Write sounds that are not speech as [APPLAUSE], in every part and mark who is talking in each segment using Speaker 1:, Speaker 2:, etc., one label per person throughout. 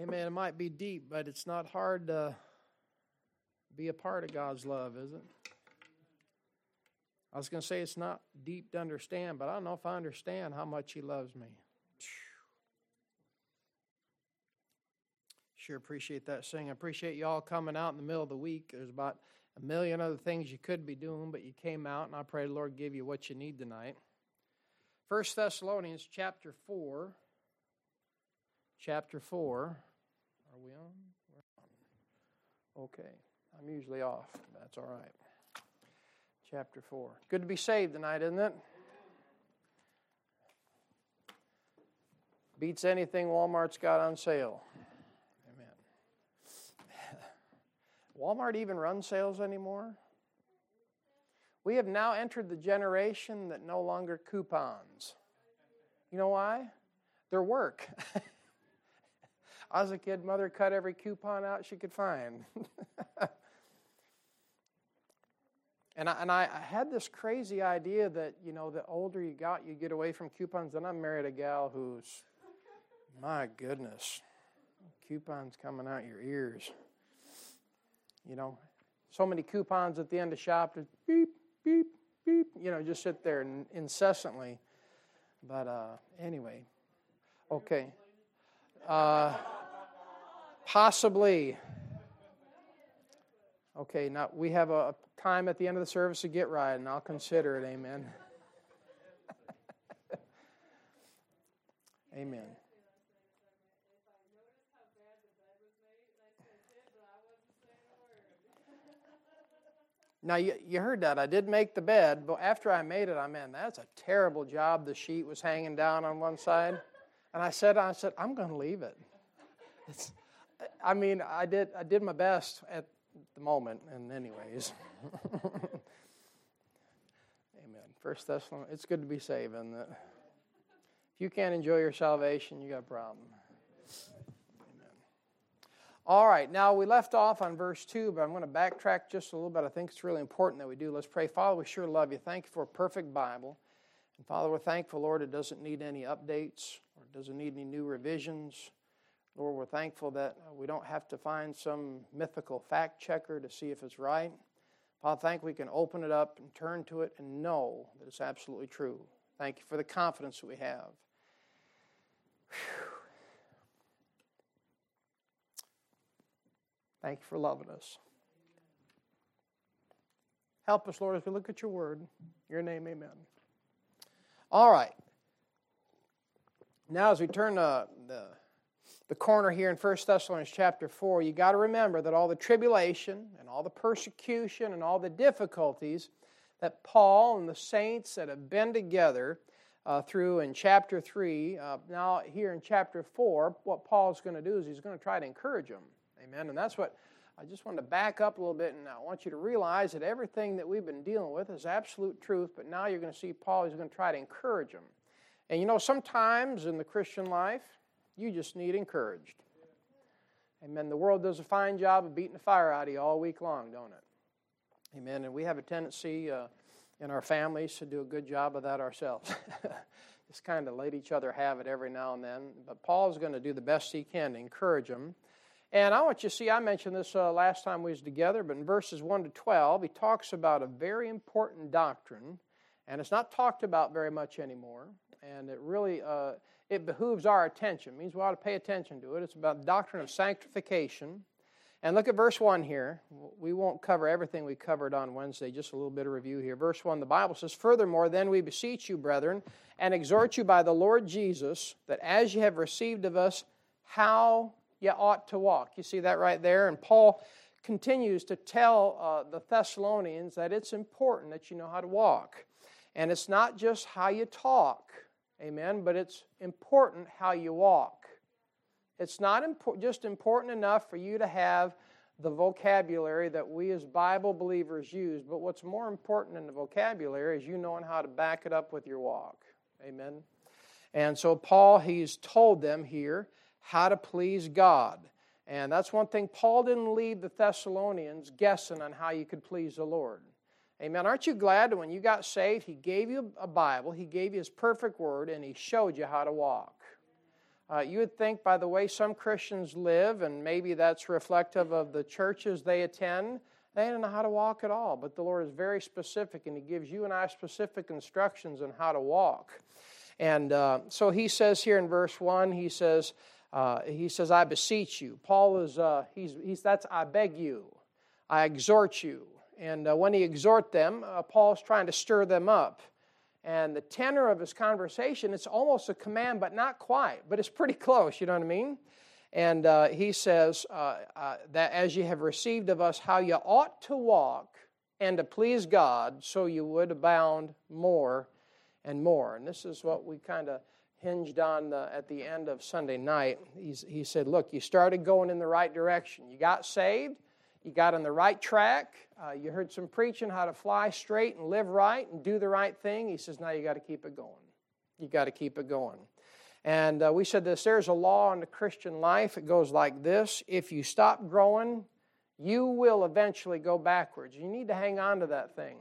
Speaker 1: Amen. It might be deep, but it's not hard to be a part of God's love, is it? I was going to say it's not deep to understand, but I don't know if I understand how much He loves me. Sure appreciate that sing. I appreciate y'all coming out in the middle of the week. There's about a million other things you could be doing, but you came out, and I pray the Lord give you what you need tonight. First Thessalonians chapter 4 chapter 4. Are we on? We're on. Okay. I'm usually off. That's all right. Chapter 4. Good to be saved tonight, isn't it? Beats anything Walmart's got on sale. Amen. [LAUGHS] Walmart even runs sales anymore? We have now entered the generation that no longer coupons. You know why? Their work. [LAUGHS] I was a kid, mother cut every coupon out she could find. [LAUGHS] and I, and I, I, had this crazy idea that, you know, the older you got, you get away from coupons. And I married a gal who's, my goodness, coupons coming out your ears. You know, so many coupons at the end of shop, just beep, beep, beep, you know, just sit there incessantly. But uh, anyway, okay. Uh, Possibly. Okay, now we have a time at the end of the service to get right, and I'll consider it. Amen. [LAUGHS] Amen. Now, you, you heard that. I did make the bed, but after I made it, I mean, that's a terrible job. The sheet was hanging down on one side. And I said, I said, I'm going to leave it. [LAUGHS] It's, I mean, I did I did my best at the moment, and anyways. [LAUGHS] Amen. First Thessalonians, it's good to be saved, and if you can't enjoy your salvation, you got a problem. Amen. All right, now we left off on verse 2, but I'm going to backtrack just a little bit. I think it's really important that we do. Let's pray. Father, we sure love you. Thank you for a perfect Bible. And Father, we're thankful, Lord, it doesn't need any updates or it doesn't need any new revisions. Lord, we're thankful that uh, we don't have to find some mythical fact checker to see if it's right. Father, thank we can open it up and turn to it and know that it's absolutely true. Thank you for the confidence that we have. Whew. Thank you for loving us. Help us, Lord, as we look at your word. Your name, amen. All right. Now, as we turn to the the corner here in 1 Thessalonians chapter 4, you got to remember that all the tribulation and all the persecution and all the difficulties that Paul and the saints that have been together uh, through in chapter 3, uh, now here in chapter 4, what Paul's going to do is he's going to try to encourage them. Amen. And that's what I just want to back up a little bit and I want you to realize that everything that we've been dealing with is absolute truth, but now you're going to see Paul, he's going to try to encourage them. And you know, sometimes in the Christian life, you just need encouraged. Amen. The world does a fine job of beating the fire out of you all week long, don't it? Amen. And we have a tendency uh, in our families to do a good job of that ourselves. [LAUGHS] just kind of let each other have it every now and then. But Paul's going to do the best he can to encourage them. And I want you to see, I mentioned this uh, last time we was together, but in verses 1 to 12, he talks about a very important doctrine, and it's not talked about very much anymore. And it really, uh, it behooves our attention. It means we ought to pay attention to it. It's about the doctrine of sanctification. And look at verse 1 here. We won't cover everything we covered on Wednesday, just a little bit of review here. Verse 1, the Bible says, Furthermore, then we beseech you, brethren, and exhort you by the Lord Jesus, that as you have received of us, how you ought to walk. You see that right there? And Paul continues to tell uh, the Thessalonians that it's important that you know how to walk. And it's not just how you talk, Amen. But it's important how you walk. It's not impo- just important enough for you to have the vocabulary that we as Bible believers use, but what's more important in the vocabulary is you knowing how to back it up with your walk. Amen. And so, Paul, he's told them here how to please God. And that's one thing, Paul didn't leave the Thessalonians guessing on how you could please the Lord. Amen. Aren't you glad when you got saved, He gave you a Bible, He gave you His perfect word, and He showed you how to walk? Uh, you would think, by the way some Christians live, and maybe that's reflective of the churches they attend, they don't know how to walk at all. But the Lord is very specific, and He gives you and I specific instructions on how to walk. And uh, so He says here in verse 1, He says, uh, he says, I beseech you. Paul is, uh, he's, he's, that's I beg you. I exhort you. And uh, when he exhort them, uh, Paul's trying to stir them up. And the tenor of his conversation, it's almost a command, but not quite, but it's pretty close, you know what I mean? And uh, he says uh, uh, that as you have received of us how you ought to walk and to please God, so you would abound more and more. And this is what we kind of hinged on the, at the end of Sunday night. He's, he said, Look, you started going in the right direction. You got saved, you got on the right track, uh, you heard some preaching how to fly straight and live right and do the right thing. He says, Now you got to keep it going. You got to keep it going. And uh, we said this there's a law in the Christian life. It goes like this if you stop growing, you will eventually go backwards. You need to hang on to that thing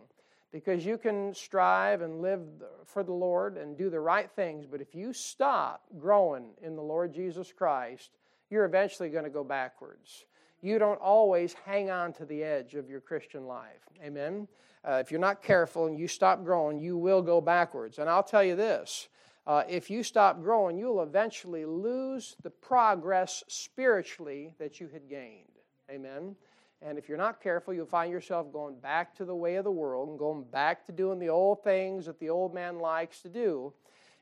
Speaker 1: because you can strive and live for the Lord and do the right things, but if you stop growing in the Lord Jesus Christ, you're eventually going to go backwards. You don't always hang on to the edge of your Christian life. Amen? Uh, if you're not careful and you stop growing, you will go backwards. And I'll tell you this uh, if you stop growing, you'll eventually lose the progress spiritually that you had gained. Amen? And if you're not careful, you'll find yourself going back to the way of the world and going back to doing the old things that the old man likes to do.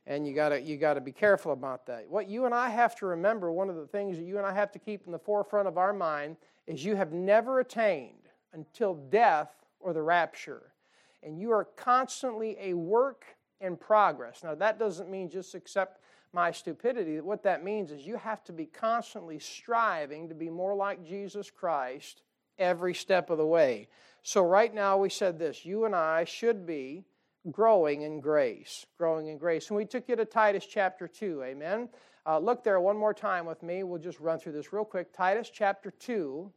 Speaker 1: And you gotta you gotta be careful about that. What you and I have to remember, one of the things that you and I have to keep in the forefront of our mind is you have never attained until death or the rapture. And you are constantly a work in progress. Now that doesn't mean just accept my stupidity. What that means is you have to be constantly striving to be more like Jesus Christ every step of the way. So, right now, we said this you and I should be growing in grace. Growing in grace. And we took you to Titus chapter 2. Amen. Uh, look there one more time with me. We'll just run through this real quick. Titus chapter 2.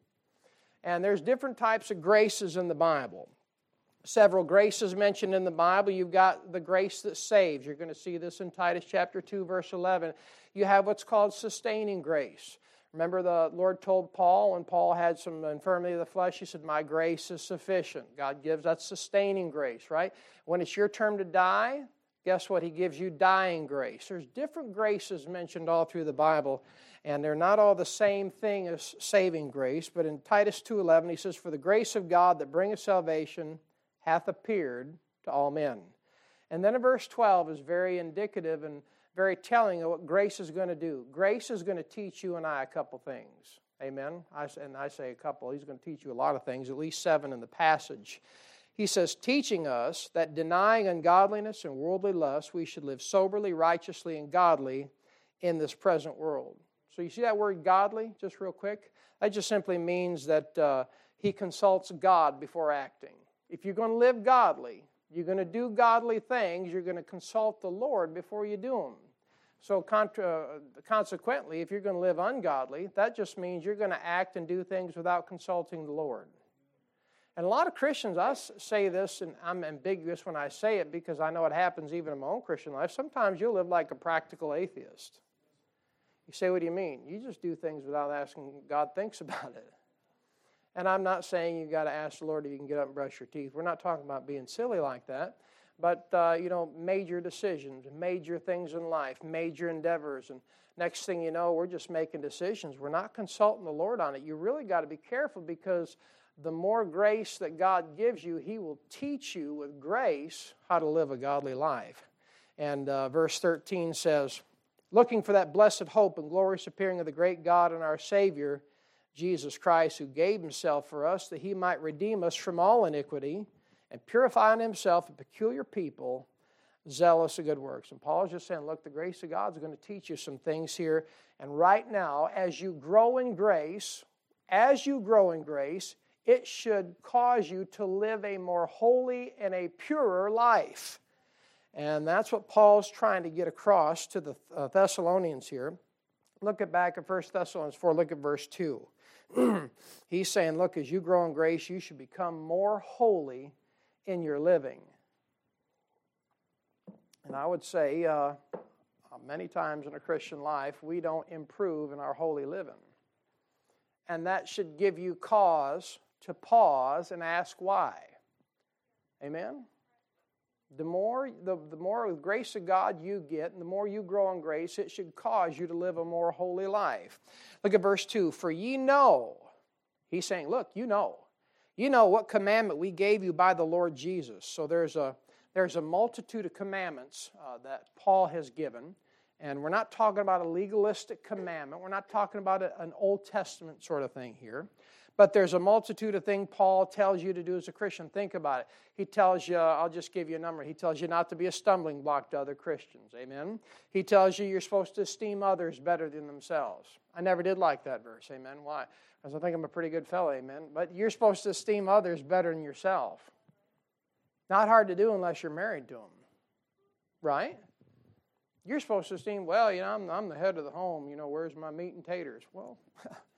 Speaker 1: And there's different types of graces in the Bible. Several graces mentioned in the Bible. You've got the grace that saves. You're going to see this in Titus chapter 2, verse 11. You have what's called sustaining grace. Remember, the Lord told Paul when Paul had some infirmity of the flesh, He said, My grace is sufficient. God gives that sustaining grace, right? When it's your turn to die, guess what? He gives you dying grace. There's different graces mentioned all through the Bible, and they're not all the same thing as saving grace. But in Titus 2.11, he says, For the grace of God that bringeth salvation hath appeared to all men. And then in verse 12 is very indicative and very telling of what grace is going to do. Grace is going to teach you and I a couple things. Amen. I, and I say a couple. He's going to teach you a lot of things, at least seven in the passage. He says, teaching us that denying ungodliness and worldly lust, we should live soberly, righteously, and godly in this present world. So you see that word godly, just real quick? That just simply means that uh, he consults God before acting. If you're going to live godly, you're going to do godly things, you're going to consult the Lord before you do them. So, contra, uh, consequently, if you're going to live ungodly, that just means you're going to act and do things without consulting the Lord. And a lot of Christians, I say this, and I'm ambiguous when I say it because I know it happens even in my own Christian life. Sometimes you'll live like a practical atheist. You say, What do you mean? You just do things without asking God thinks [LAUGHS] about it. And I'm not saying you've got to ask the Lord if you can get up and brush your teeth. We're not talking about being silly like that. But, uh, you know, major decisions, major things in life, major endeavors. And next thing you know, we're just making decisions. We're not consulting the Lord on it. You really got to be careful because the more grace that God gives you, He will teach you with grace how to live a godly life. And uh, verse 13 says, Looking for that blessed hope and glorious appearing of the great God and our Savior Jesus Christ, who gave himself for us that he might redeem us from all iniquity and purify in himself a peculiar people, zealous of good works. And Paul is just saying, look, the grace of God is going to teach you some things here. And right now, as you grow in grace, as you grow in grace, it should cause you to live a more holy and a purer life. And that's what Paul's trying to get across to the uh, Thessalonians here. Look at back at 1 Thessalonians 4, look at verse 2. [CLEARS THROAT] he's saying, look, as you grow in grace, you should become more holy in your living. And I would say, uh, many times in a Christian life, we don't improve in our holy living. And that should give you cause to pause and ask why. Amen? The more, the, the more grace of God you get, and the more you grow in grace, it should cause you to live a more holy life. Look at verse 2 For ye know, he's saying, Look, you know. You know what commandment we gave you by the Lord Jesus. So there's a, there's a multitude of commandments uh, that Paul has given. And we're not talking about a legalistic commandment. We're not talking about a, an Old Testament sort of thing here. But there's a multitude of things Paul tells you to do as a Christian. Think about it. He tells you, I'll just give you a number. He tells you not to be a stumbling block to other Christians. Amen. He tells you you're supposed to esteem others better than themselves. I never did like that verse. Amen. Why? Because I think I'm a pretty good fellow. Amen. But you're supposed to esteem others better than yourself. Not hard to do unless you're married to them. Right? You're supposed to esteem, well, you know, I'm, I'm the head of the home. You know, where's my meat and taters? Well, [LAUGHS]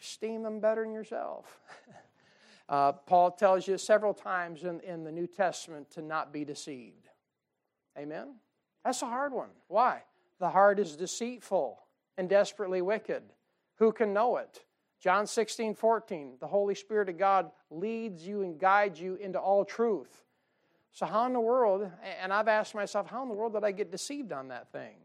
Speaker 1: esteem them better than yourself. [LAUGHS] uh, Paul tells you several times in, in the New Testament to not be deceived. Amen? That's a hard one. Why? The heart is deceitful and desperately wicked. Who can know it? John 16, 14, the Holy Spirit of God leads you and guides you into all truth. So, how in the world, and I've asked myself, how in the world did I get deceived on that thing?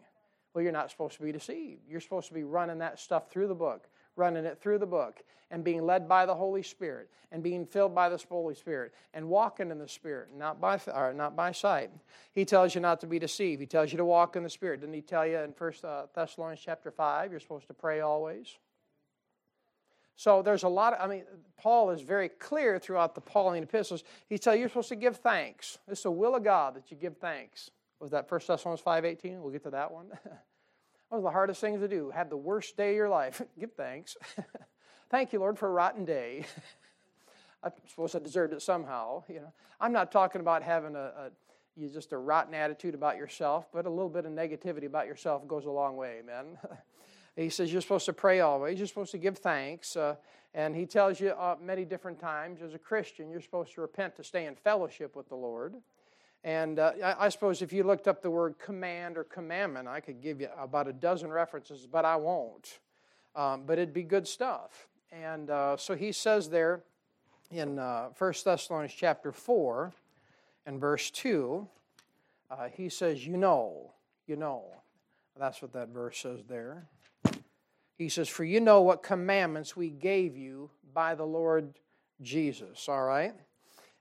Speaker 1: Well, you're not supposed to be deceived. You're supposed to be running that stuff through the book, running it through the book, and being led by the Holy Spirit, and being filled by the Holy Spirit, and walking in the Spirit, not by, or not by sight. He tells you not to be deceived. He tells you to walk in the Spirit. Didn't he tell you in 1 uh, Thessalonians chapter 5, you're supposed to pray always? So there's a lot of, I mean, Paul is very clear throughout the Pauline epistles. He tells you you're supposed to give thanks. It's the will of God that you give thanks. Was that 1 Thessalonians 5.18? We'll get to that one. [LAUGHS] that was the hardest thing to do. Have the worst day of your life. [LAUGHS] give thanks. [LAUGHS] Thank you, Lord, for a rotten day. [LAUGHS] I suppose I deserved it somehow. You know, I'm not talking about having a, a you just a rotten attitude about yourself, but a little bit of negativity about yourself goes a long way, man. He says you're supposed to pray always. You're supposed to give thanks. Uh, and he tells you uh, many different times as a Christian, you're supposed to repent to stay in fellowship with the Lord. And uh, I, I, suppose if you looked up the word command or commandment, I could give you about a dozen references, but I won't. Um, but it'd be good stuff. And uh, so he says there in uh, 1 Thessalonians chapter 4 and verse 2, uh, he says, You know, you know. That's what that verse says there. He says, For you know what commandments we gave you by the Lord Jesus. All right?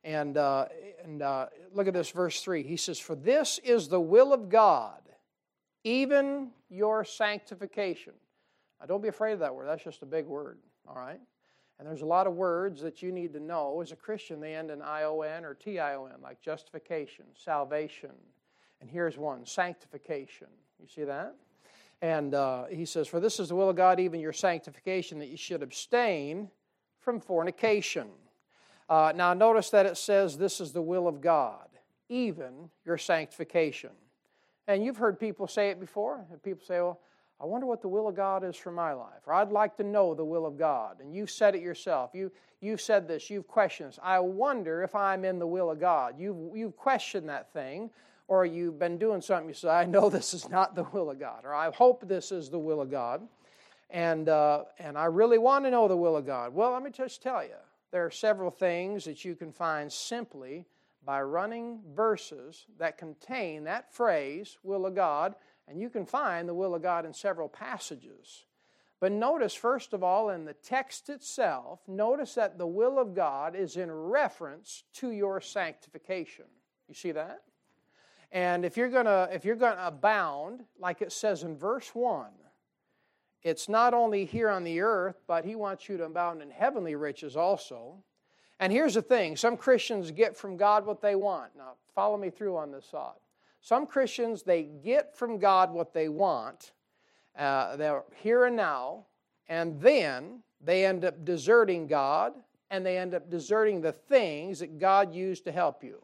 Speaker 1: And, uh, and uh, look at this, verse 3. He says, For this is the will of God, even your sanctification. Now, don't be afraid of that word. That's just a big word. All right? And there's a lot of words that you need to know. As a Christian, they end in ION or TION, like justification, salvation. And here's one sanctification. You see that? And uh, he says, For this is the will of God, even your sanctification, that you should abstain from fornication. Uh, now, notice that it says, This is the will of God, even your sanctification. And you've heard people say it before. People say, Well, I wonder what the will of God is for my life, or I'd like to know the will of God. And you've said it yourself. You, you've said this, you've questioned this. I wonder if I'm in the will of God. You've, you've questioned that thing or you've been doing something, you say, I know [LAUGHS] this is not the will of God, or I hope this is the will of God, and, uh, and I really want to know the will of God. Well, let me just tell you, there are several things that you can find simply by running verses that contain that phrase, will of God, and you can find the will of God in several passages. But notice, first of all, in the text itself, notice that the will of God is in reference to your sanctification. You see that? And if you're gonna if you're gonna abound, like it says in verse one, it's not only here on the earth, but he wants you to abound in heavenly riches also. And here's the thing: some Christians get from God what they want. Now, follow me through on this thought. Some Christians they get from God what they want. Uh, they're here and now, and then they end up deserting God, and they end up deserting the things that God used to help you.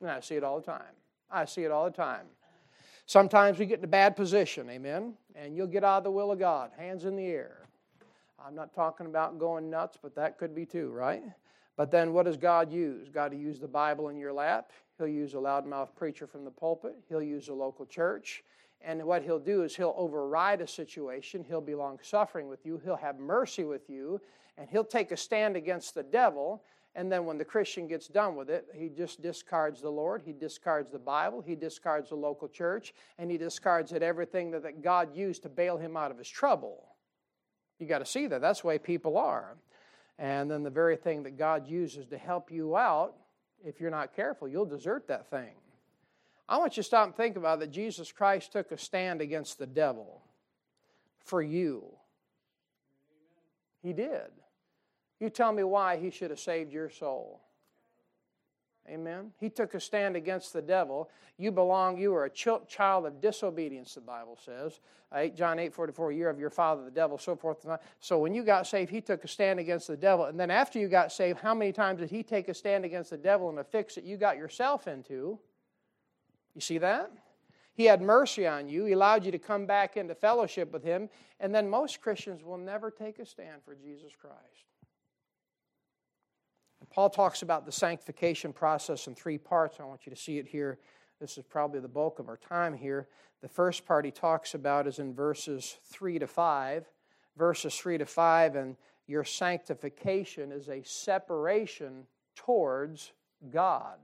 Speaker 1: And I see it all the time. I see it all the time. Sometimes we get in a bad position, amen? And you'll get out of the will of God, hands in the air. I'm not talking about going nuts, but that could be too, right? But then what does God use? God will use the Bible in your lap. He'll use a loudmouth preacher from the pulpit. He'll use a local church. And what he'll do is he'll override a situation, he'll be long suffering with you, he'll have mercy with you, and he'll take a stand against the devil. And then when the Christian gets done with it, he just discards the Lord, he discards the Bible, he discards the local church, and he discards everything that, that God used to bail him out of his trouble. You got to see that. That's the way people are. And then the very thing that God uses to help you out, if you're not careful, you'll desert that thing. I want you to stop and think about that Jesus Christ took a stand against the devil for you. He did. You tell me why he should have saved your soul. Amen. He took a stand against the devil. You belong, you are a child of disobedience, the Bible says. 8, John 8 44, you're of your father, the devil, so forth. And so when you got saved, he took a stand against the devil. And then after you got saved, how many times did he take a stand against the devil in a fix that you got yourself into? You see that? He had mercy on you. He allowed you to come back into fellowship with him. And then most Christians will never take a stand for Jesus Christ. Paul talks about the sanctification process in three parts. I want you to see it here. This is probably the bulk of our time here. The first part he talks about is in verses 3 to 5. Verses 3 to 5, and your sanctification is a separation towards God.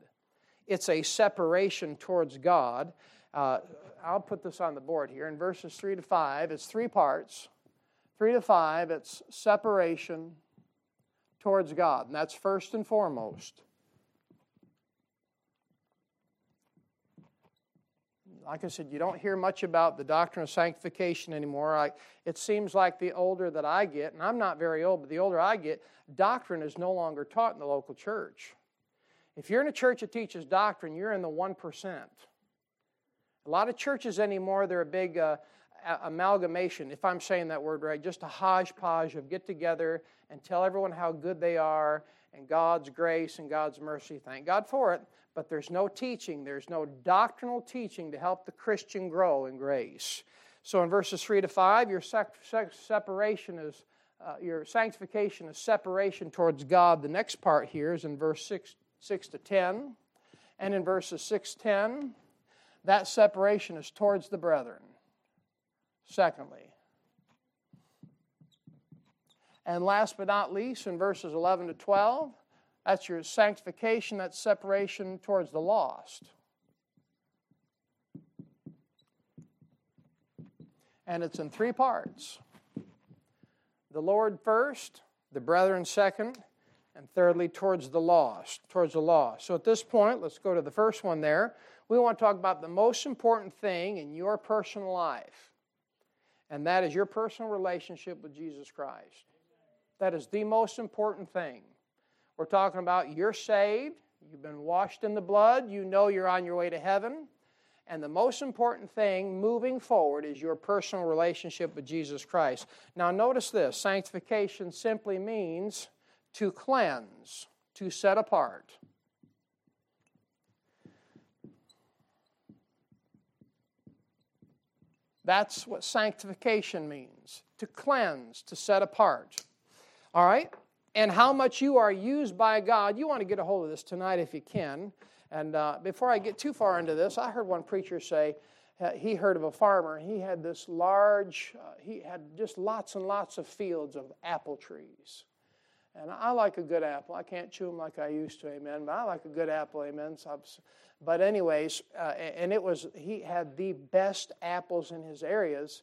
Speaker 1: It's a separation towards God. Uh, I'll put this on the board here. In verses 3 to 5, it's three parts. 3 to 5, it's separation towards God, and that's first and foremost. Like I said, you don't hear much about the doctrine of sanctification anymore. I, it seems like the older that I get, and I'm not very old, but the older I get, doctrine is no longer taught in the local church. If you're in a church that teaches doctrine, you're in the 1%. A lot of churches anymore, they're a big uh, amalgamation, if I'm saying that word right, just a hodgepodge of get together and tell everyone how good they are and God's grace and God's mercy. Thank God for it. But there's no teaching, there's no doctrinal teaching to help the Christian grow in grace. So in verses 3 to 5, your separation is. Uh, your sanctification is separation towards God. The next part here is in verse 6, 6 to 10. And in verses 6 10, that separation is towards the brethren. Secondly, and last but not least, in verses 11 to 12, that's your sanctification, that's separation towards the lost. And it's in three parts the Lord first, the brethren second, and thirdly, towards the lost. Towards the lost. So at this point, let's go to the first one there. We want to talk about the most important thing in your personal life and that is your personal relationship with Jesus Christ. That is the most important thing. We're talking about you're saved, you've been washed in the blood, you know you're on your way to heaven. And the most important thing moving forward is your personal relationship with Jesus Christ. Now, notice this sanctification simply means to cleanse, to set apart. That's what sanctification means to cleanse, to set apart. All right? And how much you are used by God, you want to get a hold of this tonight if you can. And uh, before I get too far into this, I heard one preacher say uh, he heard of a farmer. He had this large, uh, he had just lots and lots of fields of apple trees. And I like a good apple. I can't chew them like I used to, amen. But I like a good apple, amen. So but anyways, uh, and it was he had the best apples in his areas.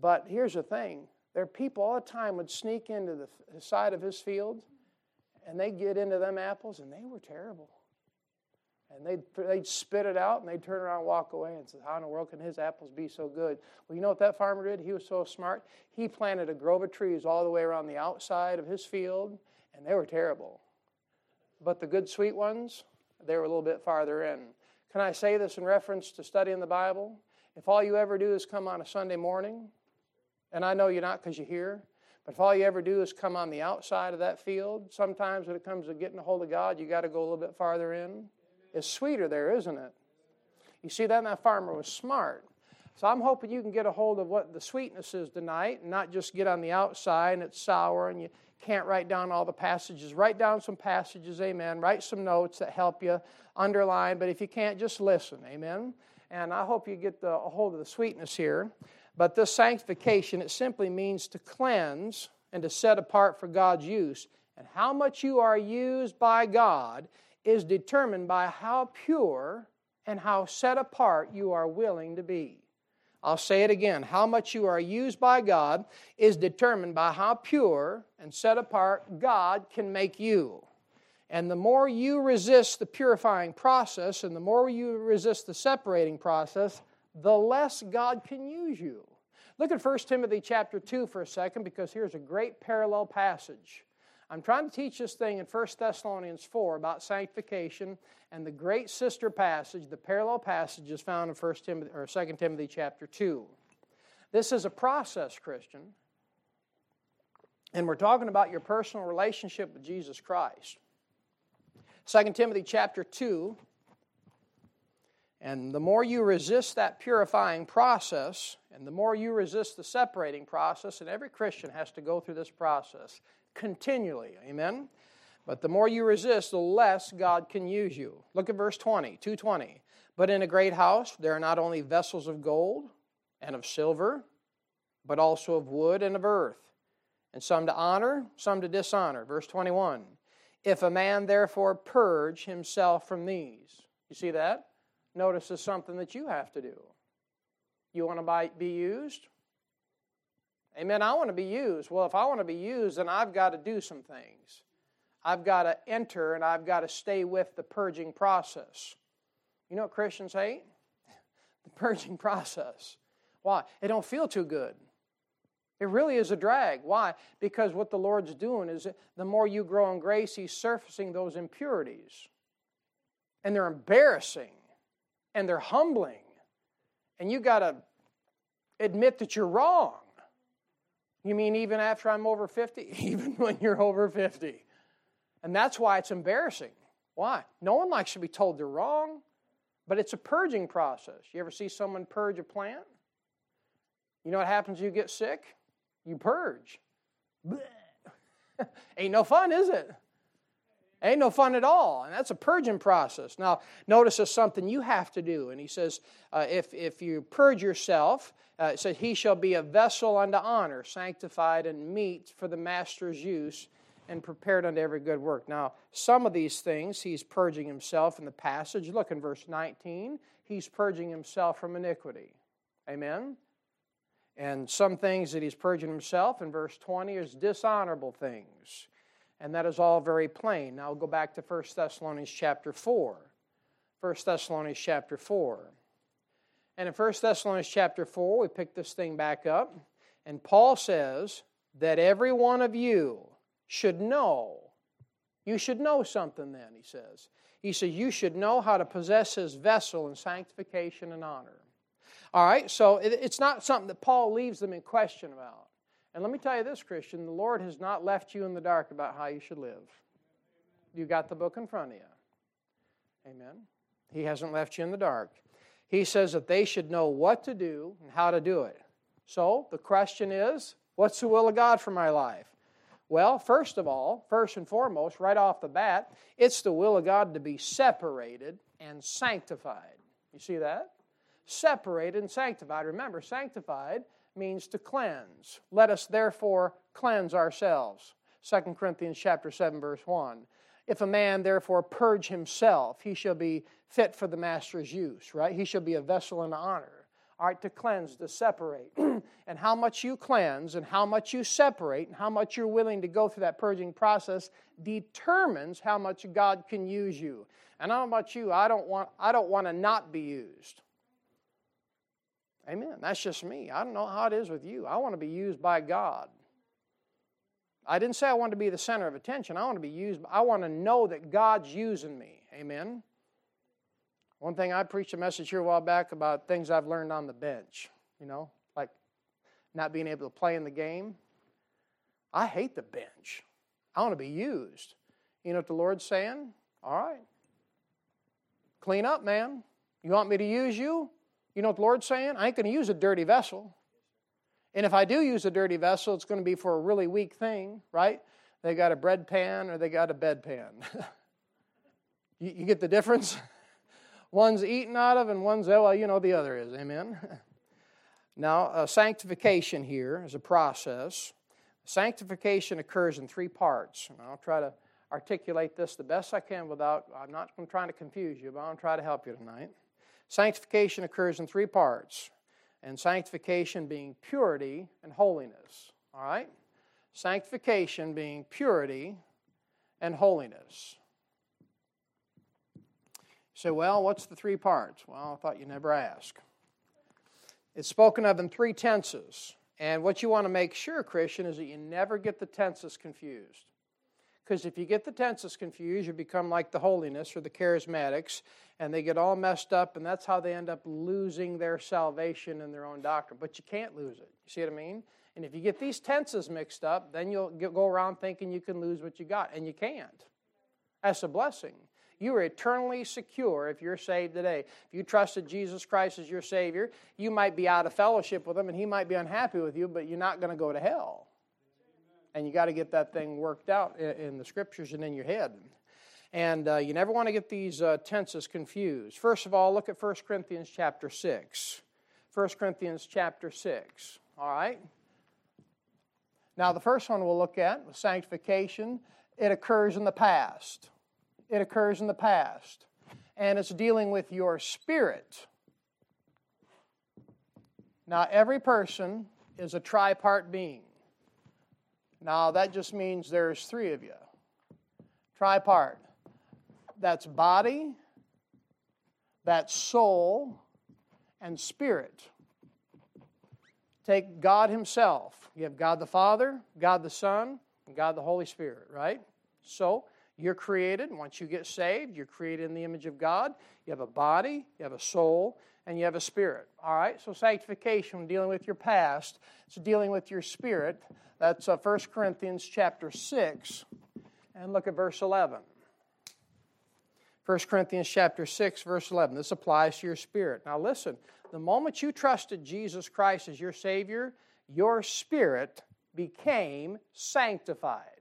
Speaker 1: But here's the thing: there are people all the time would sneak into the side of his field, and they'd get into them apples, and they were terrible. And they'd, they'd spit it out and they'd turn around and walk away and say, How in the world can his apples be so good? Well, you know what that farmer did? He was so smart. He planted a grove of trees all the way around the outside of his field, and they were terrible. But the good, sweet ones, they were a little bit farther in. Can I say this in reference to studying the Bible? If all you ever do is come on a Sunday morning, and I know you're not because you're here, but if all you ever do is come on the outside of that field, sometimes when it comes to getting a hold of God, you got to go a little bit farther in. It's sweeter there, isn't it? You see that? That farmer was smart. So I'm hoping you can get a hold of what the sweetness is tonight and not just get on the outside and it's sour and you can't write down all the passages. Write down some passages, amen. Write some notes that help you underline, but if you can't, just listen, amen. and I hope you get the, a hold of the sweetness here. But this sanctification, it simply means to cleanse and to set apart for God's use. And how much you are used by God is determined by how pure and how set apart you are willing to be. I'll say it again. How much you are used by God is determined by how pure and set apart God can make you. And the more you resist the purifying process and the more you resist the separating process, the less God can use you. Look at 1 Timothy chapter 2 for a second because here's a great parallel passage. I'm trying to teach this thing in 1 Thessalonians 4 about sanctification and the great sister passage, the parallel passage is found in 1 Timothy or 2 Timothy chapter 2. This is a process, Christian. And we're talking about your personal relationship with Jesus Christ. 2 Timothy chapter 2. And the more you resist that purifying process, and the more you resist the separating process, and every Christian has to go through this process continually. Amen? But the more you resist, the less God can use you. Look at verse 20, 220. But in a great house there are not only vessels of gold and of silver, but also of wood and of earth, and some to honor, some to dishonor. Verse 21. If a man therefore purge himself from these. You see that? Notice it's something that you have to do. You want to be used? Amen. I want to be used. Well, if I want to be used, then I've got to do some things. I've got to enter and I've got to stay with the purging process. You know what Christians hate? [LAUGHS] The purging process. Why? It don't feel too good. It really is a drag. Why? Because what the Lord's doing is the more you grow in grace, He's surfacing those impurities. And they're embarrassing and they're humbling. And you got to admit that you're wrong. You mean even after I'm over 50? [LAUGHS] Even when you're over 50. And that's why it's embarrassing. Why? No one likes to be told they're wrong, but it's a purging process. You ever see someone purge a plant? You know what happens you get sick? You purge. [LAUGHS] Ain't no fun, is it? Ain't no fun at all. And that's a purging process. Now, notice there's something you have to do. And he says, uh, if, if you purge yourself, uh, it says, he shall be a vessel unto honor, sanctified and meet for the master's use, and prepared unto every good work. Now, some of these things he's purging himself in the passage. Look in verse 19. He's purging himself from iniquity. Amen? And some things that he's purging himself in verse 20 is dishonorable things. And that is all very plain. Now we'll go back to 1 Thessalonians chapter 4. 1 Thessalonians chapter 4. And in 1 Thessalonians chapter 4, we pick this thing back up. And Paul says that every one of you should know. You should know something then, he says. He says, You should know how to possess his vessel in sanctification and honor. All right, so it's not something that Paul leaves them in question about. And let me tell you this, Christian the Lord has not left you in the dark about how you should live. You got the book in front of you. Amen. He hasn't left you in the dark. He says that they should know what to do and how to do it. So the question is what's the will of God for my life? Well, first of all, first and foremost, right off the bat, it's the will of God to be separated and sanctified. You see that? separated and sanctified. Remember, sanctified means to cleanse. Let us therefore cleanse ourselves. 2 Corinthians chapter 7 verse 1. If a man therefore purge himself, he shall be fit for the master's use, right? He shall be a vessel in honor. All right, to cleanse, to separate. [CLEARS THROAT] and how much you cleanse and how much you separate and how much you're willing to go through that purging process determines how much God can use you. And know about you, I don't want I don't want to not be used. Amen. That's just me. I don't know how it is with you. I want to be used by God. I didn't say I want to be the center of attention. I want to be used. I want to know that God's using me. Amen. One thing I preached a message here a while back about things I've learned on the bench, you know, like not being able to play in the game. I hate the bench. I want to be used. You know what the Lord's saying? All right. Clean up, man. You want me to use you? You know what the Lord's saying? I ain't going to use a dirty vessel. And if I do use a dirty vessel, it's going to be for a really weak thing, right? They got a bread pan or they got a bed pan. [LAUGHS] you, you get the difference? [LAUGHS] one's eaten out of and one's, well, you know, the other is. Amen? [LAUGHS] now, uh, sanctification here is a process. Sanctification occurs in three parts. And I'll try to articulate this the best I can without, I'm not trying to confuse you, but I'm try to help you tonight. Sanctification occurs in three parts, and sanctification being purity and holiness. All right? Sanctification being purity and holiness. So, well, what's the three parts? Well, I thought you never ask. It's spoken of in three tenses. And what you want to make sure, Christian, is that you never get the tenses confused. Because if you get the tenses confused, you become like the holiness or the charismatics, and they get all messed up, and that's how they end up losing their salvation and their own doctrine. But you can't lose it. You see what I mean? And if you get these tenses mixed up, then you'll go around thinking you can lose what you got, and you can't. That's a blessing. You are eternally secure if you're saved today. If you trusted Jesus Christ as your Savior, you might be out of fellowship with Him and He might be unhappy with you, but you're not going to go to hell. And you got to get that thing worked out in the Scriptures and in your head. And uh, you never want to get these uh, tenses confused. First of all, look at 1 Corinthians chapter 6. 1 Corinthians chapter 6. All right? Now, the first one we'll look at, sanctification, it occurs in the past it occurs in the past. And it's dealing with your spirit. Now, every person is a tripart being. Now, that just means there's three of you. Tripart. That's body, that's soul, and spirit. Take God Himself. You have God the Father, God the Son, and God the Holy Spirit, right? So, you're created. Once you get saved, you're created in the image of God. You have a body, you have a soul, and you have a spirit. All right? So, sanctification, dealing with your past, it's dealing with your spirit. That's uh, 1 Corinthians chapter 6. And look at verse 11. 1 Corinthians chapter 6, verse 11. This applies to your spirit. Now, listen, the moment you trusted Jesus Christ as your Savior, your spirit became sanctified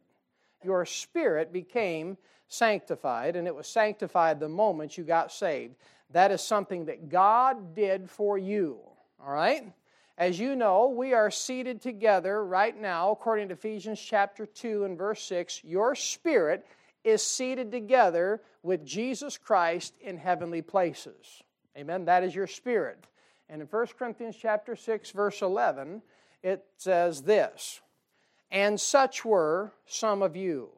Speaker 1: your spirit became sanctified, and it was sanctified the moment you got saved. That is something that God did for you. All right? As you know, we are seated together right now, according to Ephesians chapter 2 and verse 6. Your spirit is seated together with Jesus Christ in heavenly places. Amen. That is your spirit. And in 1 Corinthians chapter 6 verse 11, it says this, and such were some of you.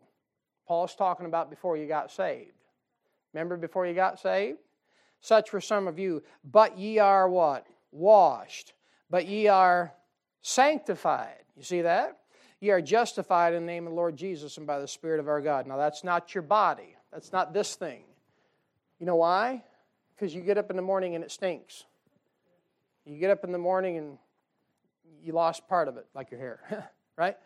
Speaker 1: Paul's talking about before you got saved. Remember before you got saved? Such were some of you. But ye are what? Washed. But ye are sanctified. You see that? Ye are justified in the name of the Lord Jesus and by the Spirit of our God. Now, that's not your body. That's not this thing. You know why? Because you get up in the morning and it stinks. You get up in the morning and you lost part of it, like your hair, [LAUGHS] right?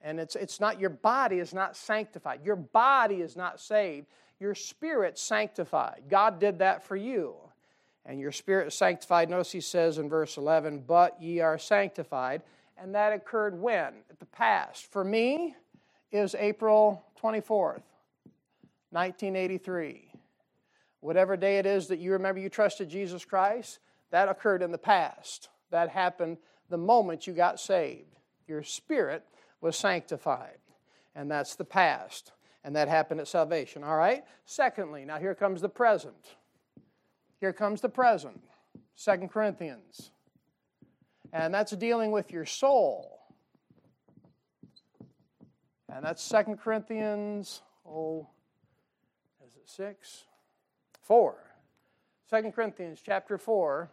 Speaker 1: And it's, it's not, your body is not sanctified. Your body is not saved. Your spirit sanctified. God did that for you. And your spirit is sanctified. Notice he says in verse 11, but ye are sanctified. And that occurred when? At the past. For me, is April 24th, 1983. Whatever day it is that you remember you trusted Jesus Christ, that occurred in the past. That happened the moment you got saved. Your spirit was sanctified. And that's the past. And that happened at salvation. All right? Secondly, now here comes the present. Here comes the present. Second Corinthians. And that's dealing with your soul. And that's Second Corinthians, oh, is it 6? 4. 2 Corinthians chapter 4,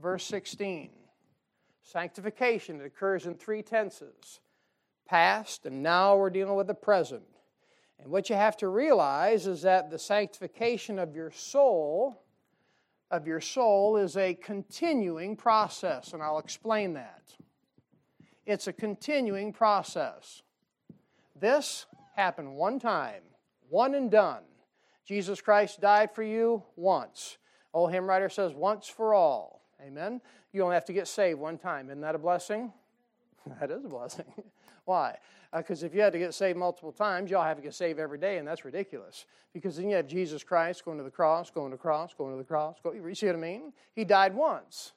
Speaker 1: verse 16. Sanctification, it occurs in three tenses past, and now we're dealing with the present. And what you have to realize is that the sanctification of your soul, of your soul, is a continuing process, and I'll explain that. It's a continuing process. This happened one time, one and done. Jesus Christ died for you once. Old hymn writer says, once for all. Amen. You only have to get saved one time. Isn't that a blessing? [LAUGHS] that is a blessing. Why? Because uh, if you had to get saved multiple times, y'all have to get saved every day, and that's ridiculous. Because then you have Jesus Christ going to the cross, going to the cross, going to the cross. Go, you see what I mean? He died once.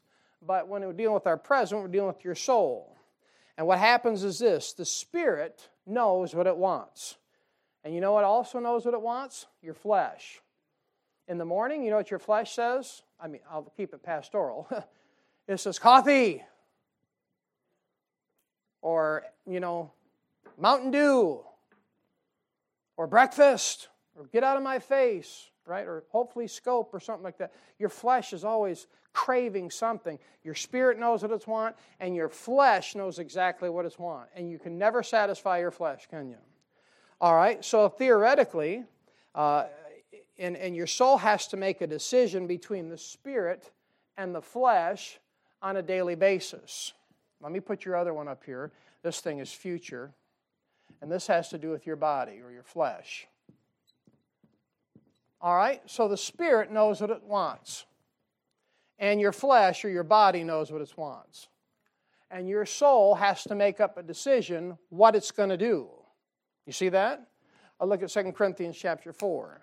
Speaker 1: But when we're dealing with our present, we're dealing with your soul. And what happens is this the Spirit knows what it wants. And you know what also knows what it wants? Your flesh. In the morning, you know what your flesh says? I mean, I'll keep it pastoral. [LAUGHS] it says, coffee. Or, you know, Mountain Dew. Or breakfast. Or get out of my face, right? Or hopefully scope or something like that. Your flesh is always craving something. Your spirit knows what it's want, and your flesh knows exactly what it's want. And you can never satisfy your flesh, can you? All right, so theoretically, uh, and, and your soul has to make a decision between the spirit and the flesh on a daily basis. Let me put your other one up here. This thing is future, and this has to do with your body or your flesh. All right, so the spirit knows what it wants, and your flesh or your body knows what it wants. And your soul has to make up a decision what it's going to do. You see that? I'll look at 2 Corinthians chapter 4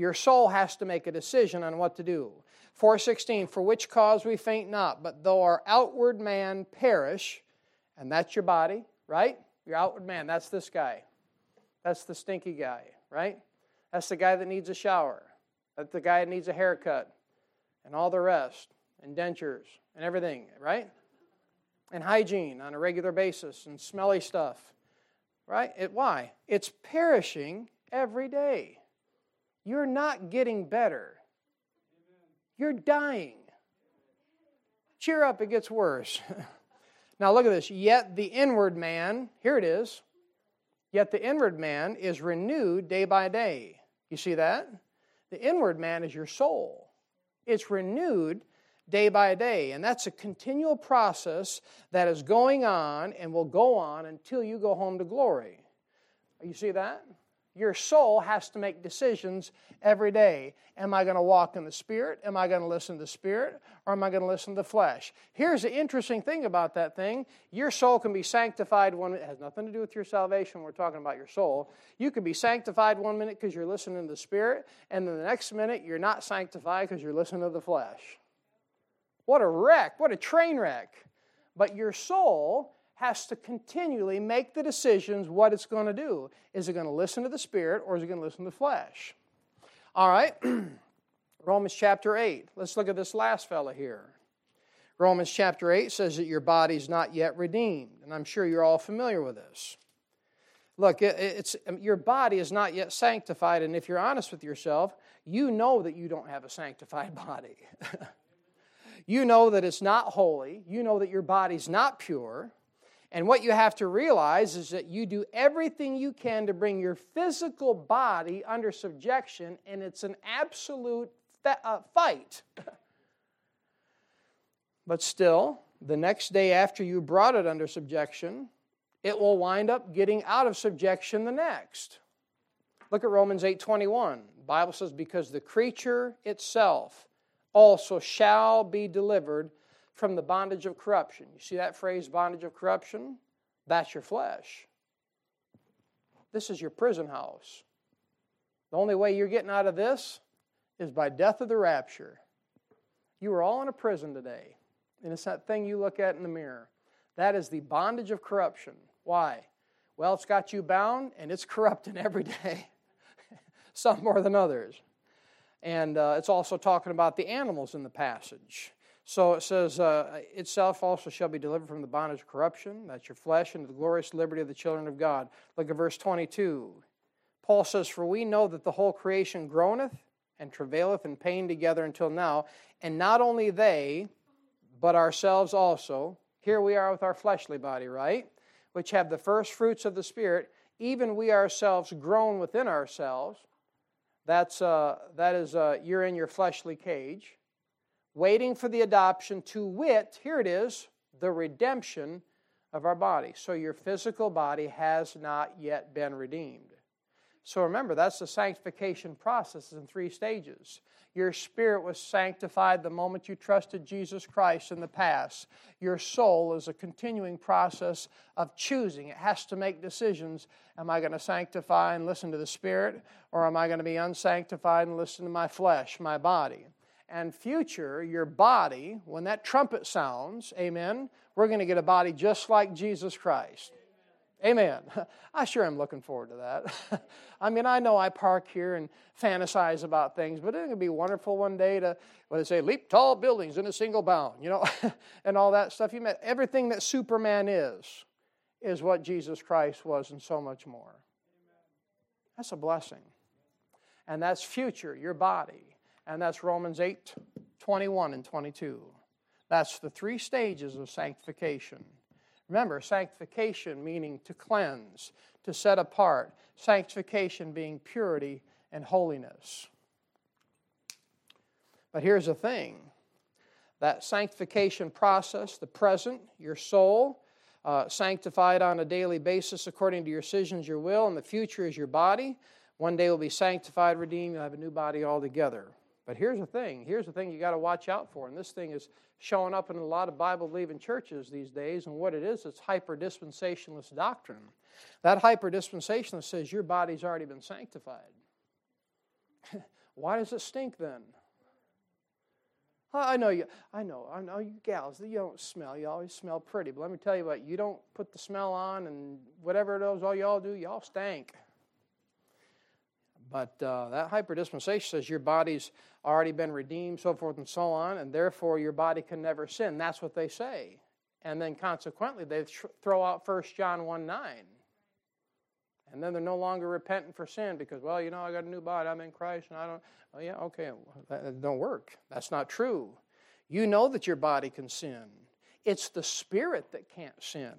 Speaker 1: your soul has to make a decision on what to do. 416, for which cause we faint not, but though our outward man perish, and that's your body, right? Your outward man, that's this guy. That's the stinky guy, right? That's the guy that needs a shower. That's the guy that needs a haircut, and all the rest, and dentures, and everything, right? And hygiene on a regular basis, and smelly stuff, right? It, why? It's perishing every day. You're not getting better. You're dying. Cheer up, it gets worse. [LAUGHS] now look at this. Yet the inward man, here it is. Yet the inward man is renewed day by day. You see that? The inward man is your soul. It's renewed day by day. And that's a continual process that is going on and will go on until you go home to glory. You see that? Your soul has to make decisions every day. Am I going to walk in the Spirit? Am I going to listen to the Spirit? Or am I going to listen to the flesh? Here's the interesting thing about that thing your soul can be sanctified one It has nothing to do with your salvation. We're talking about your soul. You can be sanctified one minute because you're listening to the Spirit, and then the next minute you're not sanctified because you're listening to the flesh. What a wreck. What a train wreck. But your soul has to continually make the decisions what it's going to do. Is it going to listen to the Spirit or is it going to listen to the flesh? All right, [CLEARS THROAT] Romans chapter 8. Let's look at this last fella here. Romans chapter 8 says that your body's not yet redeemed, and I'm sure you're all familiar with this. Look, it's, um, your body is not yet sanctified, and if you're honest with yourself, you know that you don't have a sanctified [LAUGHS] body. you know that it's not holy. You know that your body's not pure. And what you have to realize is that you do everything you can to bring your physical body under subjection, and it's an absolute uh, fight. [LAUGHS] but still, the next day after you brought it under subjection, it will wind up getting out of subjection the next. Look at Romans 8:21. The Bible says because the creature itself also shall be delivered from the bondage of corruption. You see that phrase, bondage of corruption? That's your flesh. This is your prison house. The only way you're getting out of this is by death of the rapture. You are all in a prison today. And it's that thing you look at in the mirror. That is the bondage of corruption. Why? Well, it's got you bound and it's [LAUGHS] corrupting every day, [LAUGHS] some more than others. And uh, it's also talking about the animals in the passage. So it says, uh, itself also shall be delivered from the bondage of corruption, that's your flesh, into the glorious liberty of the children of God. Look at verse 22. Paul says, For we know that the whole creation groaneth and travaileth in pain together until now, and not only they, but ourselves also. Here we are with our fleshly body, right? Which have the first fruits of the Spirit, even we ourselves groan within ourselves. That's, uh, that is, uh, you're in your fleshly cage waiting for the adoption to wit, here it is, the redemption of our body. So your physical body has not yet been redeemed. So remember, that's the sanctification process in three stages. Your spirit was sanctified the moment you trusted Jesus Christ in the past. Your soul is a continuing process of choosing. It has to make decisions. Am I going to sanctify and listen to the Spirit, or am I going to be unsanctified and listen to my flesh, my body? And future, your body, when that trumpet sounds, amen, we're going to get a body just like Jesus Christ. Amen. [LAUGHS] I sure am looking forward to that. [LAUGHS] I mean, I know I park here and fantasize about things, but it's going to be wonderful one day to, what they say, leap tall buildings in a single bound, you know, [LAUGHS] and all that stuff. You met everything that Superman is, is what Jesus Christ was, and so much more. That's a blessing. And that's future, your body. And that's Romans 8 21 and 22. That's the three stages of sanctification. Remember, sanctification meaning to cleanse, to set apart, sanctification being purity and holiness. But here's the thing that sanctification process, the present, your soul, uh, sanctified on a daily basis according to your decisions, your will, and the future is your body. One day will be sanctified, redeemed, you'll have a new body altogether. But here's the thing here's the thing you got to watch out for. And this thing is showing up in a lot of Bible believing churches these days. And what it is, it's hyper dispensationalist doctrine. That hyper dispensationalist says your body's already been sanctified. [LAUGHS] Why does it stink then? I know you. I know. I know you gals. You don't smell. You always smell pretty. But let me tell you what. You don't put the smell on, and whatever it is, all y'all do, y'all stank. But uh, that hyperdispensation says your body's already been redeemed, so forth and so on, and therefore your body can never sin. That's what they say. And then consequently, they th- throw out 1 John 1 9. And then they're no longer repentant for sin because, well, you know, I got a new body. I'm in Christ, and I don't. Oh, yeah, okay. That don't work. That's not true. You know that your body can sin. It's the spirit that can't sin.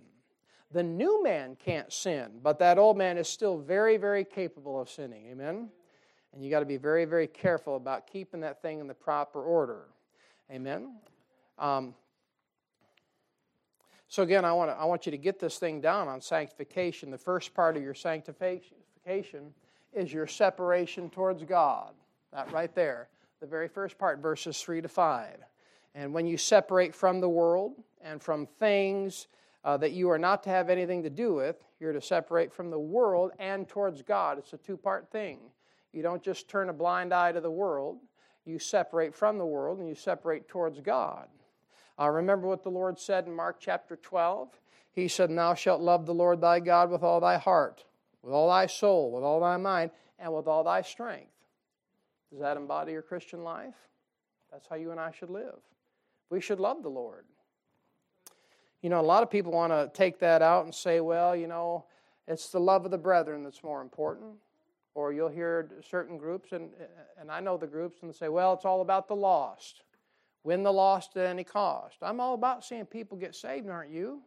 Speaker 1: The new man can't sin, but that old man is still very, very capable of sinning. Amen? And you got to be very, very careful about keeping that thing in the proper order. Amen? Um, so, again, I want, to, I want you to get this thing down on sanctification. The first part of your sanctification is your separation towards God. That right there. The very first part, verses 3 to 5. And when you separate from the world and from things uh, that you are not to have anything to do with. You're to separate from the world and towards God. It's a two part thing. You don't just turn a blind eye to the world, you separate from the world and you separate towards God. Uh, remember what the Lord said in Mark chapter 12? He said, Thou shalt love the Lord thy God with all thy heart, with all thy soul, with all thy mind, and with all thy strength. Does that embody your Christian life? That's how you and I should live. We should love the Lord. You know, a lot of people want to take that out and say, well, you know, it's the love of the brethren that's more important. Or you'll hear certain groups, and, and I know the groups, and say, well, it's all about the lost. Win the lost at any cost. I'm all about seeing people get saved, aren't you?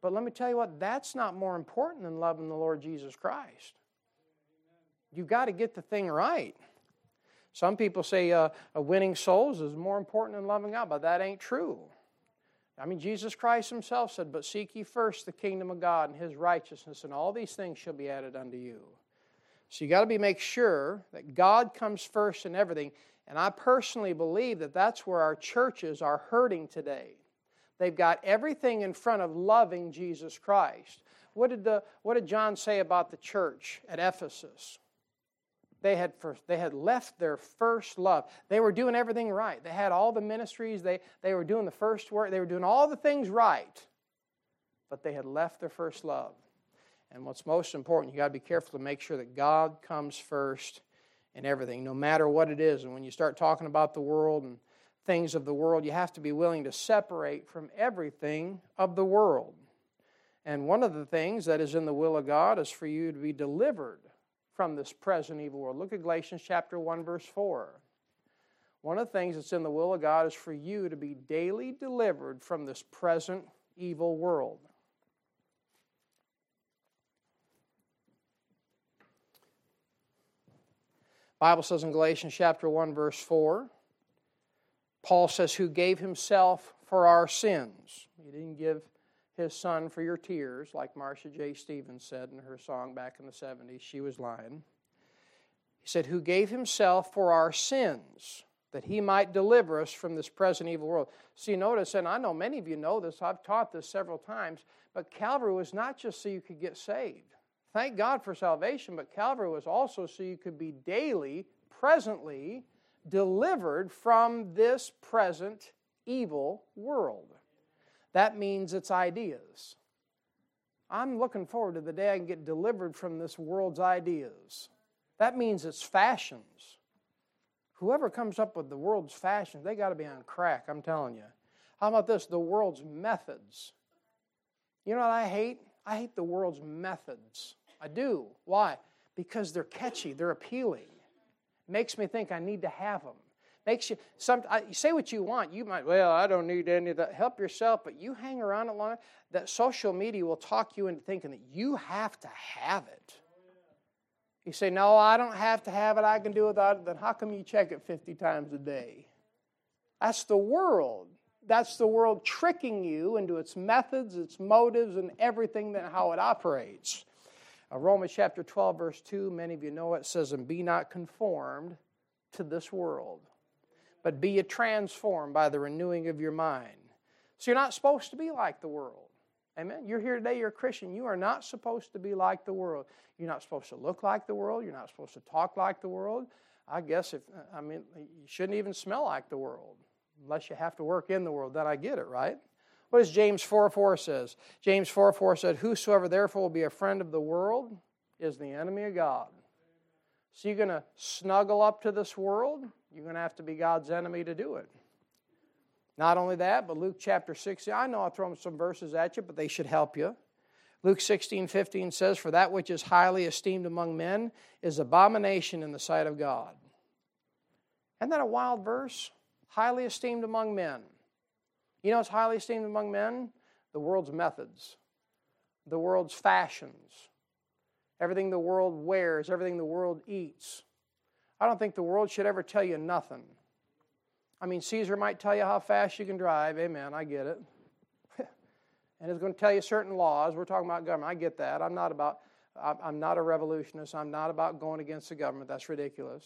Speaker 1: But let me tell you what, that's not more important than loving the Lord Jesus Christ. You've got to get the thing right. Some people say uh, winning souls is more important than loving God, but that ain't true. I mean, Jesus Christ himself said, But seek ye first the kingdom of God and his righteousness, and all these things shall be added unto you. So you got to be make sure that God comes first in everything. And I personally believe that that's where our churches are hurting today. They've got everything in front of loving Jesus Christ. What did, the, what did John say about the church at Ephesus? They had, first, they had left their first love. They were doing everything right. They had all the ministries, they, they were doing the first work, they were doing all the things right, but they had left their first love. And what's most important, you got to be careful to make sure that God comes first in everything, no matter what it is. And when you start talking about the world and things of the world, you have to be willing to separate from everything of the world. And one of the things that is in the will of God is for you to be delivered from this present evil world. Look at Galatians chapter 1 verse 4. One of the things that's in the will of God is for you to be daily delivered from this present evil world. Bible says in Galatians chapter 1 verse 4, Paul says who gave himself for our sins. He didn't give his son for your tears, like Marsha J. Stevens said in her song back in the 70s. She was lying. He said, Who gave himself for our sins, that he might deliver us from this present evil world. See, notice, and I know many of you know this, I've taught this several times, but Calvary was not just so you could get saved. Thank God for salvation, but Calvary was also so you could be daily, presently delivered from this present evil world. That means it's ideas. I'm looking forward to the day I can get delivered from this world's ideas. That means it's fashions. Whoever comes up with the world's fashions, they got to be on crack, I'm telling you. How about this? The world's methods. You know what I hate? I hate the world's methods. I do. Why? Because they're catchy, they're appealing. Makes me think I need to have them makes you some I, say what you want. You might well i don't need any of that. Help yourself but you hang around a long that social media will talk you into thinking that you have to have it. You say no i don't have to have it. I can do without it. Then how come you check it 50 times a day? That's the world. That's the world tricking you into its methods its motives and everything that how it operates. Uh, romans chapter 12 verse 2 many of you know it says and be not conformed to this world but be ye transformed by the renewing of your mind. So you're not supposed to be like the world. Amen. You're here today, you're a Christian. You are not supposed to be like the world. You're not supposed to look like the world. You're not supposed to talk like the world. I guess if, I mean, you shouldn't even smell like the world unless you have to work in the world. Then I get it, right? What does James 4 4 says? James 4 4 said, Whosoever therefore will be a friend of the world is the enemy of God. So you're going to snuggle up to this world? You're going to have to be God's enemy to do it. Not only that, but Luke chapter 16, I know I'll throw some verses at you, but they should help you. Luke 16, 15 says, For that which is highly esteemed among men is abomination in the sight of God. Isn't that a wild verse? Highly esteemed among men. You know what's highly esteemed among men? The world's methods, the world's fashions, everything the world wears, everything the world eats. I don't think the world should ever tell you nothing. I mean, Caesar might tell you how fast you can drive. Amen. I get it. [LAUGHS] and it's going to tell you certain laws. We're talking about government. I get that. I'm not about. I'm not a revolutionist. I'm not about going against the government. That's ridiculous.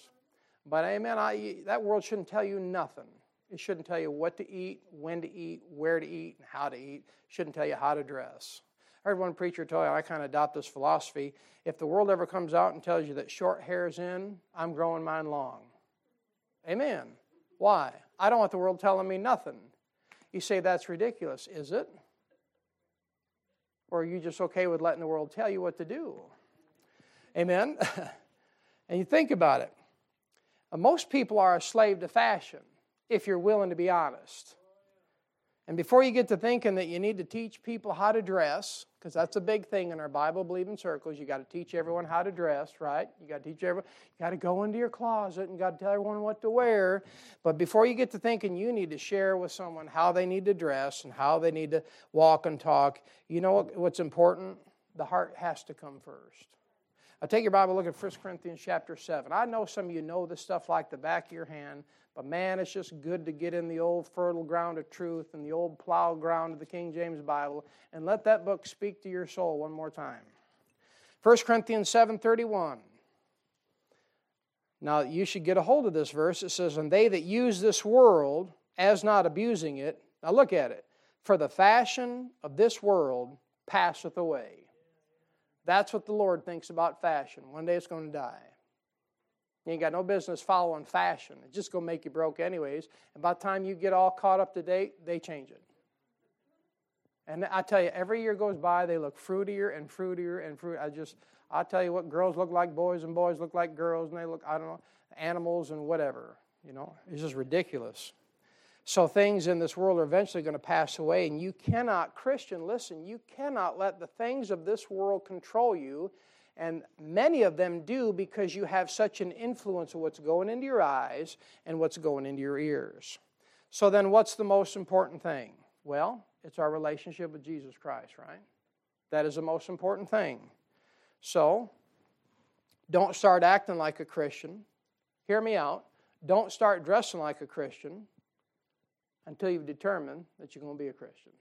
Speaker 1: But amen. I, that world shouldn't tell you nothing. It shouldn't tell you what to eat, when to eat, where to eat, and how to eat. It shouldn't tell you how to dress. Heard one preacher tell you, I kind of adopt this philosophy. If the world ever comes out and tells you that short hair's in, I'm growing mine long. Amen. Why? I don't want the world telling me nothing. You say that's ridiculous, is it? Or are you just okay with letting the world tell you what to do? Amen. [LAUGHS] and you think about it. Most people are a slave to fashion, if you're willing to be honest. And before you get to thinking that you need to teach people how to dress, because that's a big thing in our Bible believing circles, you got to teach everyone how to dress, right? You got to teach everyone, you got to go into your closet and got to tell everyone what to wear. But before you get to thinking you need to share with someone how they need to dress and how they need to walk and talk, you know what, what's important? The heart has to come first. I'll take your Bible, look at 1 Corinthians chapter 7. I know some of you know this stuff like the back of your hand. But man, it's just good to get in the old fertile ground of truth and the old plow ground of the King James Bible and let that book speak to your soul one more time. 1 Corinthians 7:31. Now you should get a hold of this verse. It says, "And they that use this world as not abusing it." Now look at it. For the fashion of this world passeth away. That's what the Lord thinks about fashion. One day it's going to die. You ain't got no business following fashion. It's just going to make you broke, anyways. And by the time you get all caught up to date, they change it. And I tell you, every year goes by, they look fruitier and fruitier and fruit. I just, I tell you what, girls look like boys and boys look like girls, and they look, I don't know, animals and whatever. You know, it's just ridiculous. So things in this world are eventually going to pass away, and you cannot, Christian, listen, you cannot let the things of this world control you and many of them do because you have such an influence of what's going into your eyes and what's going into your ears. So, then what's the most important thing? Well, it's our relationship with Jesus Christ, right? That is the most important thing. So, don't start acting like a Christian. Hear me out. Don't start dressing like a Christian until you've determined that you're going to be a Christian.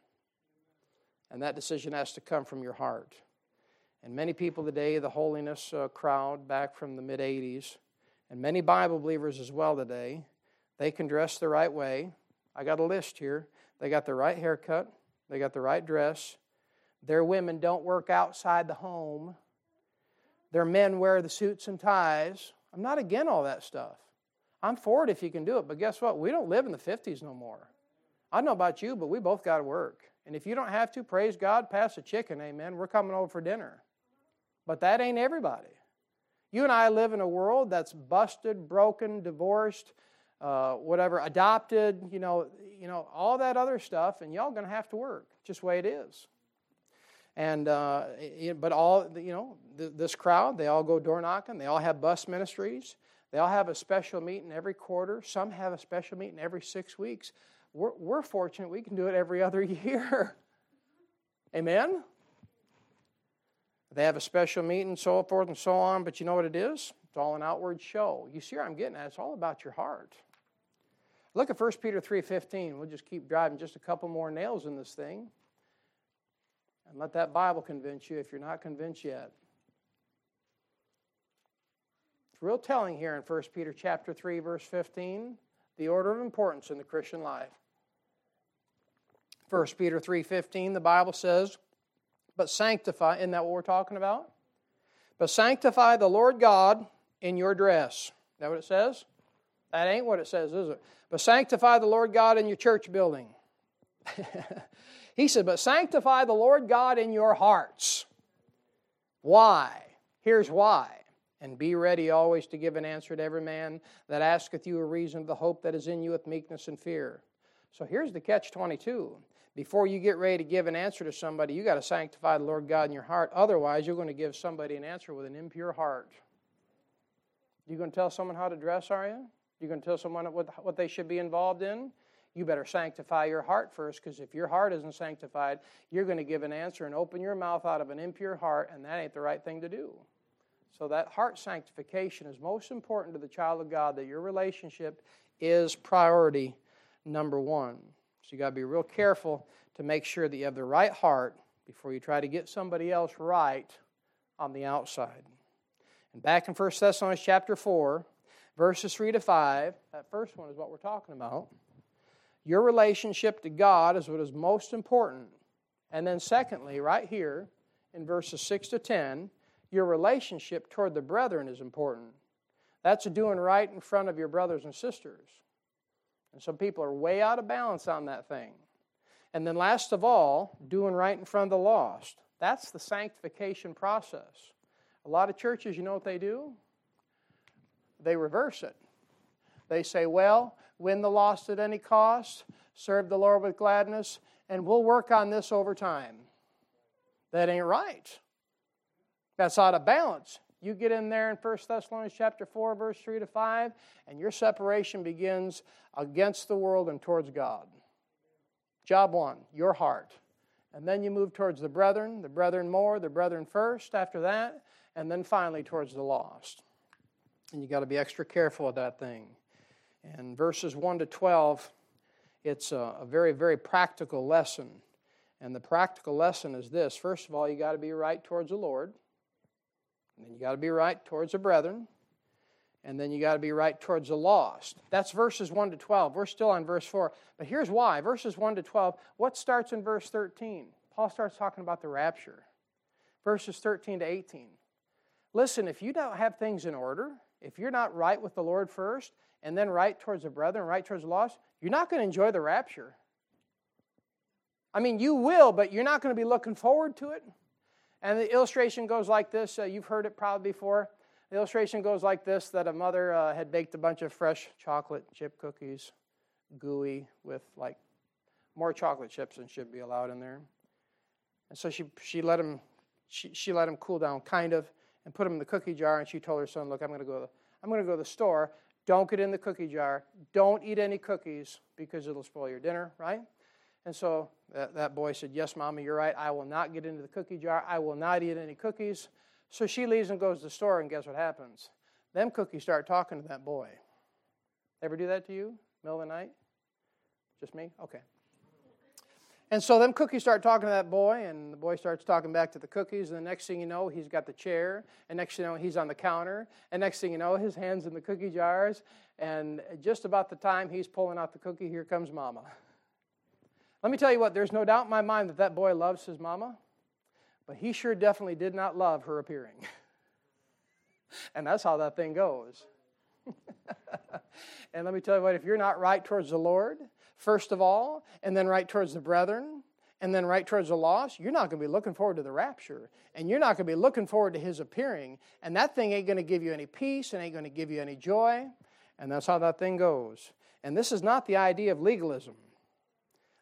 Speaker 1: And that decision has to come from your heart. And many people today, the holiness uh, crowd back from the mid 80s, and many Bible believers as well today, they can dress the right way. I got a list here. They got the right haircut, they got the right dress. Their women don't work outside the home. Their men wear the suits and ties. I'm not against all that stuff. I'm for it if you can do it, but guess what? We don't live in the 50s no more. I don't know about you, but we both got to work. And if you don't have to, praise God, pass a chicken, amen. We're coming over for dinner. But that ain't everybody. You and I live in a world that's busted, broken, divorced, uh, whatever, adopted, you know, you know, all that other stuff, and y'all gonna have to work, just the way it is. And uh, but all you know, this crowd, they all go door knocking. They all have bus ministries. They all have a special meeting every quarter. Some have a special meeting every six weeks. We're, we're fortunate we can do it every [LAUGHS] other year. Amen? They have a special meeting, so forth and so on, but you know what it is? It's all an outward show. You see where I'm getting at? It's all about your heart. Look at 1 Peter 3.15. We'll just keep driving just a couple more nails in this thing. And let that Bible convince you if you're not convinced yet. It's real telling here in 1 Peter chapter 3, verse 15, the order of importance in the Christian life. 1 Peter 3:15, the Bible says, "But sanctify," isn't that what we're talking about? But sanctify the Lord God in your dress. Is that what it says? That ain't what it says, is it? But sanctify the Lord God in your church building. [LAUGHS] he said, But sanctify the Lord God in your hearts. Why? Here's why. And be ready always to give an answer to every man that asketh you a reason of the hope that is in you with meekness and fear. So here's the catch 22. Before you get ready to give an answer to somebody, you got to sanctify the Lord God in your heart. Otherwise, you're going to give somebody an answer with an impure heart. You going to tell someone how to dress, are you? You going to tell someone what, what they should be involved in? You better sanctify your heart first, because if your heart isn't sanctified, you're going to give an answer and open your mouth out of an impure heart, and that ain't the right thing to do. So, that heart sanctification is most important to the child of God, that your relationship is priority number one. So, you got to be real careful to make sure that you have the right heart before you try to get somebody else right on the outside. And back in 1 Thessalonians chapter 4, verses 3 to 5, that first one is what we're talking about. Your relationship to God is what is most important. And then, secondly, right here in verses 6 to 10, your relationship toward the brethren is important. That's doing right in front of your brothers and sisters. And some people are way out of balance on that thing. And then, last of all, doing right in front of the lost. That's the sanctification process. A lot of churches, you know what they do? They reverse it. They say, well, win the lost at any cost, serve the Lord with gladness, and we'll work on this over time. That ain't right. That's out of balance. You get in there in 1 Thessalonians chapter 4, verse 3 to 5, and your separation begins against the world and towards God. Job one, your heart. And then you move towards the brethren, the brethren more, the brethren first after that, and then finally towards the lost. And you got to be extra careful of that thing. And verses 1 to 12, it's a, a very, very practical lesson. And the practical lesson is this first of all, you got to be right towards the Lord. And then you got to be right towards the brethren. And then you got to be right towards the lost. That's verses 1 to 12. We're still on verse 4. But here's why verses 1 to 12. What starts in verse 13? Paul starts talking about the rapture. Verses 13 to 18. Listen, if you don't have things in order, if you're not right with the Lord first, and then right towards the brethren, right towards the lost, you're not going to enjoy the rapture. I mean, you will, but you're not going to be looking forward to it. And the illustration goes like this. Uh, you've heard it probably before. The illustration goes like this that a mother uh, had baked a bunch of fresh chocolate chip cookies, gooey, with like more chocolate chips than should be allowed in there. And so she, she, let them, she, she let them cool down, kind of, and put them in the cookie jar. And she told her son, Look, I'm going to go, to, I'm going to, go to the store. Don't get in the cookie jar. Don't eat any cookies because it'll spoil your dinner, right? And so that, that boy said, Yes, Mommy, you're right. I will not get into the cookie jar. I will not eat any cookies. So she leaves and goes to the store, and guess what happens? Them cookies start talking to that boy. Ever do that to you? Middle of the night? Just me? Okay. And so them cookies start talking to that boy, and the boy starts talking back to the cookies, and the next thing you know, he's got the chair, and next thing you know, he's on the counter, and next thing you know, his hand's in the cookie jars, and just about the time he's pulling out the cookie, here comes mama. [LAUGHS] Let me tell you what, there's no doubt in my mind that that boy loves his mama, but he sure definitely did not love her appearing. [LAUGHS] and that's how that thing goes. [LAUGHS] and let me tell you what, if you're not right towards the Lord, first of all, and then right towards the brethren, and then right towards the lost, you're not going to be looking forward to the rapture. And you're not going to be looking forward to his appearing. And that thing ain't going to give you any peace and ain't going to give you any joy. And that's how that thing goes. And this is not the idea of legalism.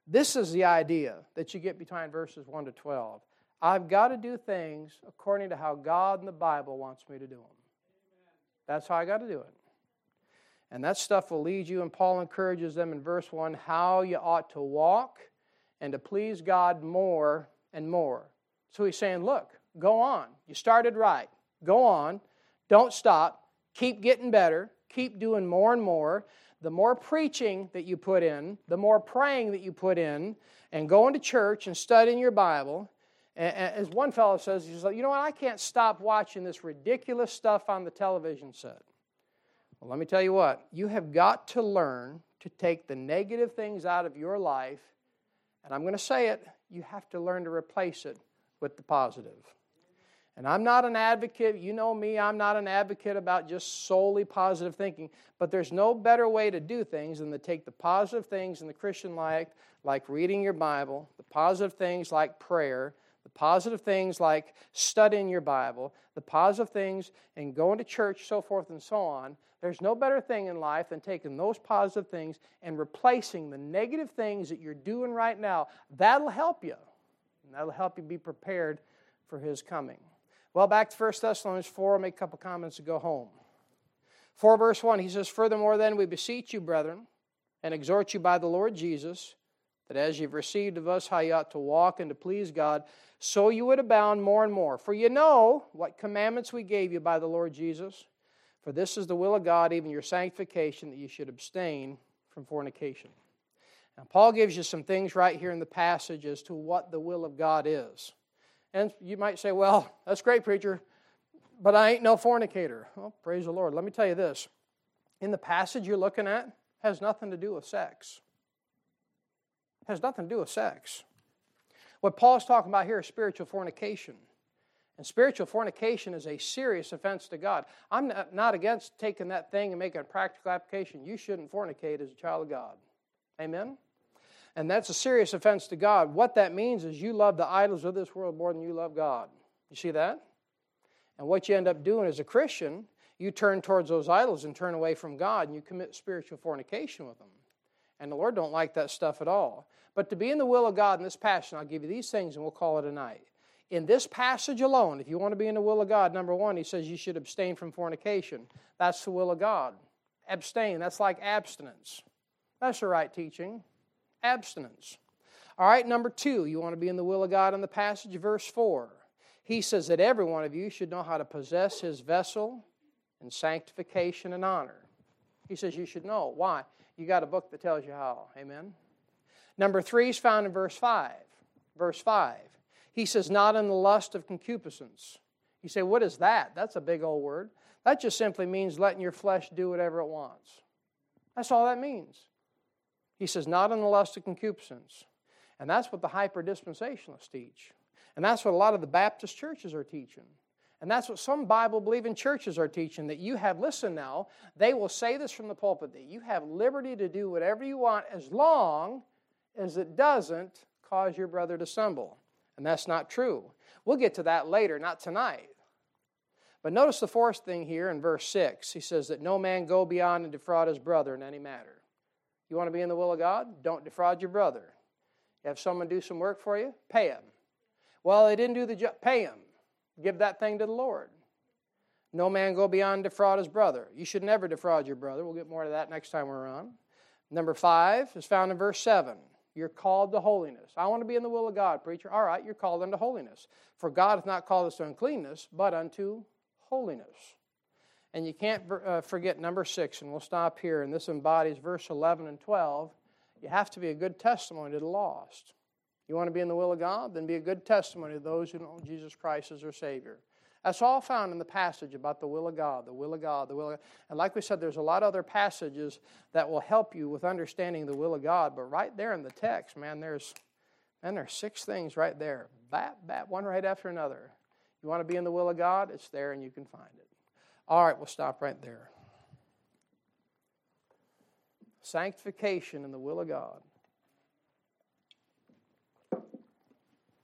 Speaker 1: This is the idea that you get between verses 1 to 12. I've got to do things according to how God and the Bible wants me to do them. That's how I got to do it. And that stuff will lead you, and Paul encourages them in verse 1 how you ought to walk and to please God more and more. So he's saying, look, go on. You started right. Go on. Don't stop. Keep getting better. Keep doing more and more. The more preaching that you put in, the more praying that you put in, and going to church and studying your Bible. As one fellow says, he's like, you know what? I can't stop watching this ridiculous stuff on the television set. Well, let me tell you what, you have got to learn to take the negative things out of your life, and I'm going to say it, you have to learn to replace it with the positive. And I'm not an advocate, you know me, I'm not an advocate about just solely positive thinking, but there's no better way to do things than to take the positive things in the Christian life, like reading your Bible, the positive things like prayer, the positive things like studying your Bible, the positive things and going to church, so forth and so on. There's no better thing in life than taking those positive things and replacing the negative things that you're doing right now. That'll help you. And that'll help you be prepared for His coming. Well, back to 1 Thessalonians 4, I'll make a couple comments and go home. 4 verse 1, he says, Furthermore, then we beseech you, brethren, and exhort you by the Lord Jesus, that as you've received of us how you ought to walk and to please God, so you would abound more and more. For you know what commandments we gave you by the Lord Jesus. For this is the will of God, even your sanctification, that you should abstain from fornication. Now, Paul gives you some things right here in the passage as to what the will of God is. And you might say, well, that's great, preacher, but I ain't no fornicator. Well, praise the Lord. Let me tell you this. In the passage you're looking at, has nothing to do with sex. Has nothing to do with sex. What Paul's talking about here is spiritual fornication. And spiritual fornication is a serious offense to God. I'm not against taking that thing and making a practical application. You shouldn't fornicate as a child of God. Amen? And that's a serious offense to God. What that means is you love the idols of this world more than you love God. You see that? And what you end up doing as a Christian, you turn towards those idols and turn away from God and you commit spiritual fornication with them. And the Lord don't like that stuff at all. But to be in the will of God in this passage, I'll give you these things and we'll call it a night. In this passage alone, if you want to be in the will of God, number one, he says you should abstain from fornication. That's the will of God. Abstain, that's like abstinence. That's the right teaching. Abstinence. All right, number two, you want to be in the will of God in the passage, verse 4. He says that every one of you should know how to possess his vessel in sanctification and honor. He says you should know. Why? You got a book that tells you how. Amen? Number three is found in verse 5. Verse 5. He says, not in the lust of concupiscence. You say, what is that? That's a big old word. That just simply means letting your flesh do whatever it wants. That's all that means. He says, not in the lust of concupiscence. And that's what the hyper dispensationalists teach. And that's what a lot of the Baptist churches are teaching. And that's what some Bible believing churches are teaching that you have, listen now, they will say this from the pulpit that you have liberty to do whatever you want as long as it doesn't cause your brother to stumble. And that's not true. We'll get to that later, not tonight. But notice the fourth thing here in verse 6. He says that no man go beyond and defraud his brother in any matter. You want to be in the will of God? Don't defraud your brother. You have someone do some work for you? Pay him. Well, they didn't do the job. Pay him. Give that thing to the Lord. No man go beyond defraud his brother. You should never defraud your brother. We'll get more to that next time we're on. Number five is found in verse 7. You're called to holiness. I want to be in the will of God, preacher. All right, you're called unto holiness. For God hath not called us to uncleanness, but unto holiness. And you can't uh, forget number six, and we'll stop here. And this embodies verse 11 and 12. You have to be a good testimony to the lost. You want to be in the will of God? Then be a good testimony to those who know Jesus Christ as their Savior. That's all found in the passage about the will of God, the will of God, the will of God. And like we said, there's a lot of other passages that will help you with understanding the will of God. But right there in the text, man, there's man, there's six things right there. Bat, bat, one right after another. You want to be in the will of God? It's there and you can find it. All right, we'll stop right there. Sanctification in the will of God.